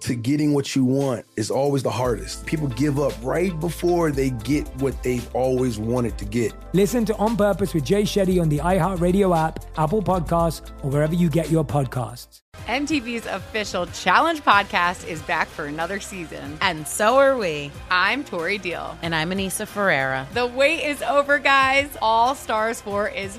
to getting what you want is always the hardest. People give up right before they get what they've always wanted to get. Listen to On Purpose with Jay Shetty on the iHeartRadio app, Apple Podcasts, or wherever you get your podcasts. MTV's official Challenge podcast is back for another season. And so are we. I'm Tori Deal. And I'm Anissa Ferreira. The wait is over, guys. All Stars 4 is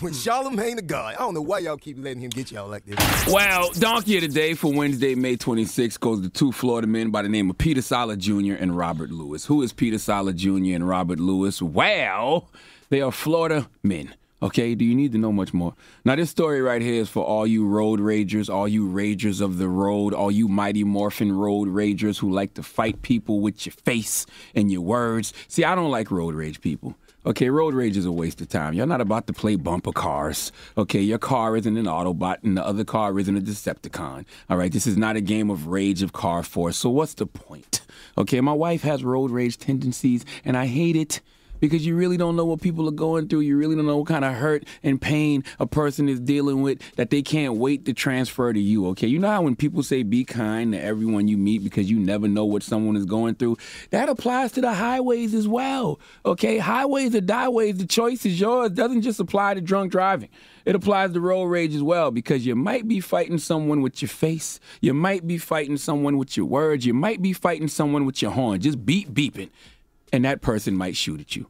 When hmm. Charlamagne the God. I don't know why y'all keep letting him get y'all like this. Well, Donkey of the Day for Wednesday, May 26th goes to two Florida men by the name of Peter Saleh Jr. and Robert Lewis. Who is Peter Saleh Jr. and Robert Lewis? Well, they are Florida men. Okay, do you need to know much more? Now, this story right here is for all you road ragers, all you ragers of the road, all you mighty morphin road ragers who like to fight people with your face and your words. See, I don't like road rage people. Okay, road rage is a waste of time. You're not about to play bumper cars. Okay, your car isn't an Autobot and the other car isn't a Decepticon. All right, this is not a game of rage of car force. So what's the point? Okay, my wife has road rage tendencies and I hate it because you really don't know what people are going through. You really don't know what kind of hurt and pain a person is dealing with that they can't wait to transfer to you. Okay, you know how when people say be kind to everyone you meet because you never know what someone is going through, that applies to the highways as well. Okay, highways or dieways, the choice is yours. It doesn't just apply to drunk driving. It applies to road rage as well because you might be fighting someone with your face. You might be fighting someone with your words. You might be fighting someone with your horn. Just beep beeping and that person might shoot at you.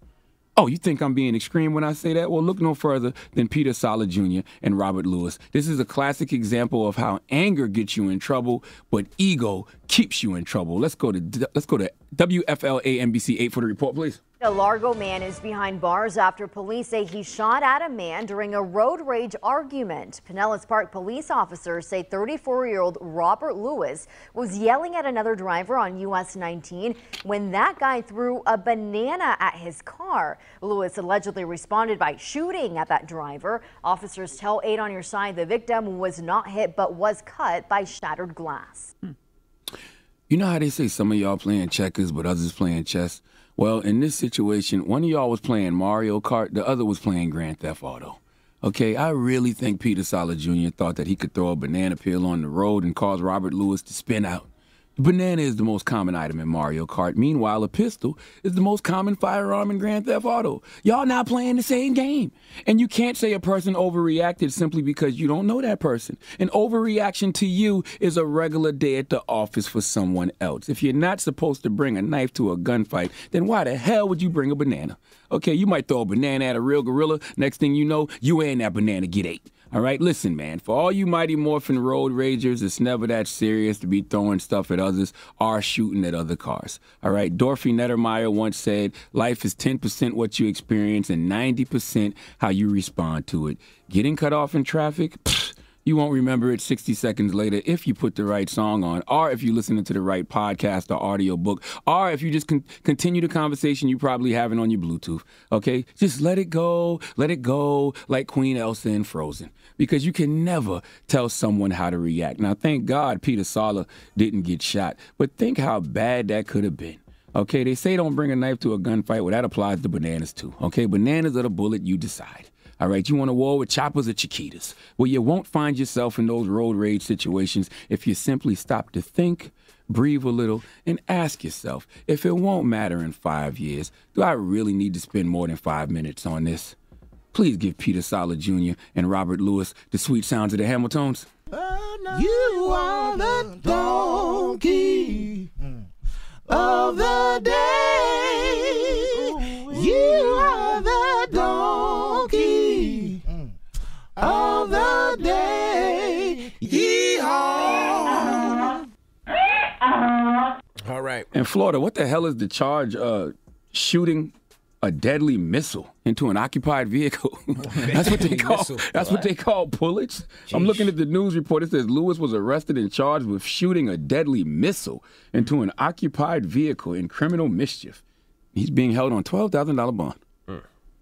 Oh, you think I'm being extreme when I say that? Well, look no further than Peter Saleh Jr. and Robert Lewis. This is a classic example of how anger gets you in trouble, but ego keeps you in trouble. Let's go to let's go to WFLA NBC 8 for the report, please. A Largo man is behind bars after police say he shot at a man during a road rage argument. Pinellas Park police officers say 34-year-old Robert Lewis was yelling at another driver on US 19 when that guy threw a banana at his car. Lewis allegedly responded by shooting at that driver. Officers tell 8 on your side the victim was not hit but was cut by shattered glass. Hmm. You know how they say some of y'all playing checkers but others playing chess? Well, in this situation, one of y'all was playing Mario Kart, the other was playing Grand Theft Auto. Okay, I really think Peter Saleh Jr. thought that he could throw a banana peel on the road and cause Robert Lewis to spin out. Banana is the most common item in Mario Kart. Meanwhile, a pistol is the most common firearm in Grand Theft Auto. Y'all not playing the same game. And you can't say a person overreacted simply because you don't know that person. An overreaction to you is a regular day at the office for someone else. If you're not supposed to bring a knife to a gunfight, then why the hell would you bring a banana? Okay, you might throw a banana at a real gorilla. Next thing you know, you and that banana get ate. All right, listen, man. For all you Mighty Morphin road ragers, it's never that serious to be throwing stuff at others or shooting at other cars. All right, Dorothy Nettermeyer once said, "Life is 10% what you experience and 90% how you respond to it." Getting cut off in traffic. Pfft, you won't remember it 60 seconds later if you put the right song on, or if you listen to the right podcast or audio book, or if you just con- continue the conversation you probably having on your Bluetooth. Okay, just let it go, let it go, like Queen Elsa in Frozen, because you can never tell someone how to react. Now, thank God Peter Saleh didn't get shot, but think how bad that could have been. Okay, they say don't bring a knife to a gunfight. Well, that applies to bananas too. Okay, bananas are the bullet you decide. All right, you want a war with choppers or chiquitas? Well, you won't find yourself in those road rage situations if you simply stop to think, breathe a little, and ask yourself if it won't matter in five years, do I really need to spend more than five minutes on this? Please give Peter Saleh Jr. and Robert Lewis the sweet sounds of the Hamiltones. You are the donkey of the day. Right. In Florida, what the hell is the charge? Uh, shooting a deadly missile into an occupied vehicle. that's what they call. Missile. That's what they call bullets. I'm looking at the news report. It says Lewis was arrested and charged with shooting a deadly missile into an occupied vehicle in criminal mischief. He's being held on twelve thousand dollar bond.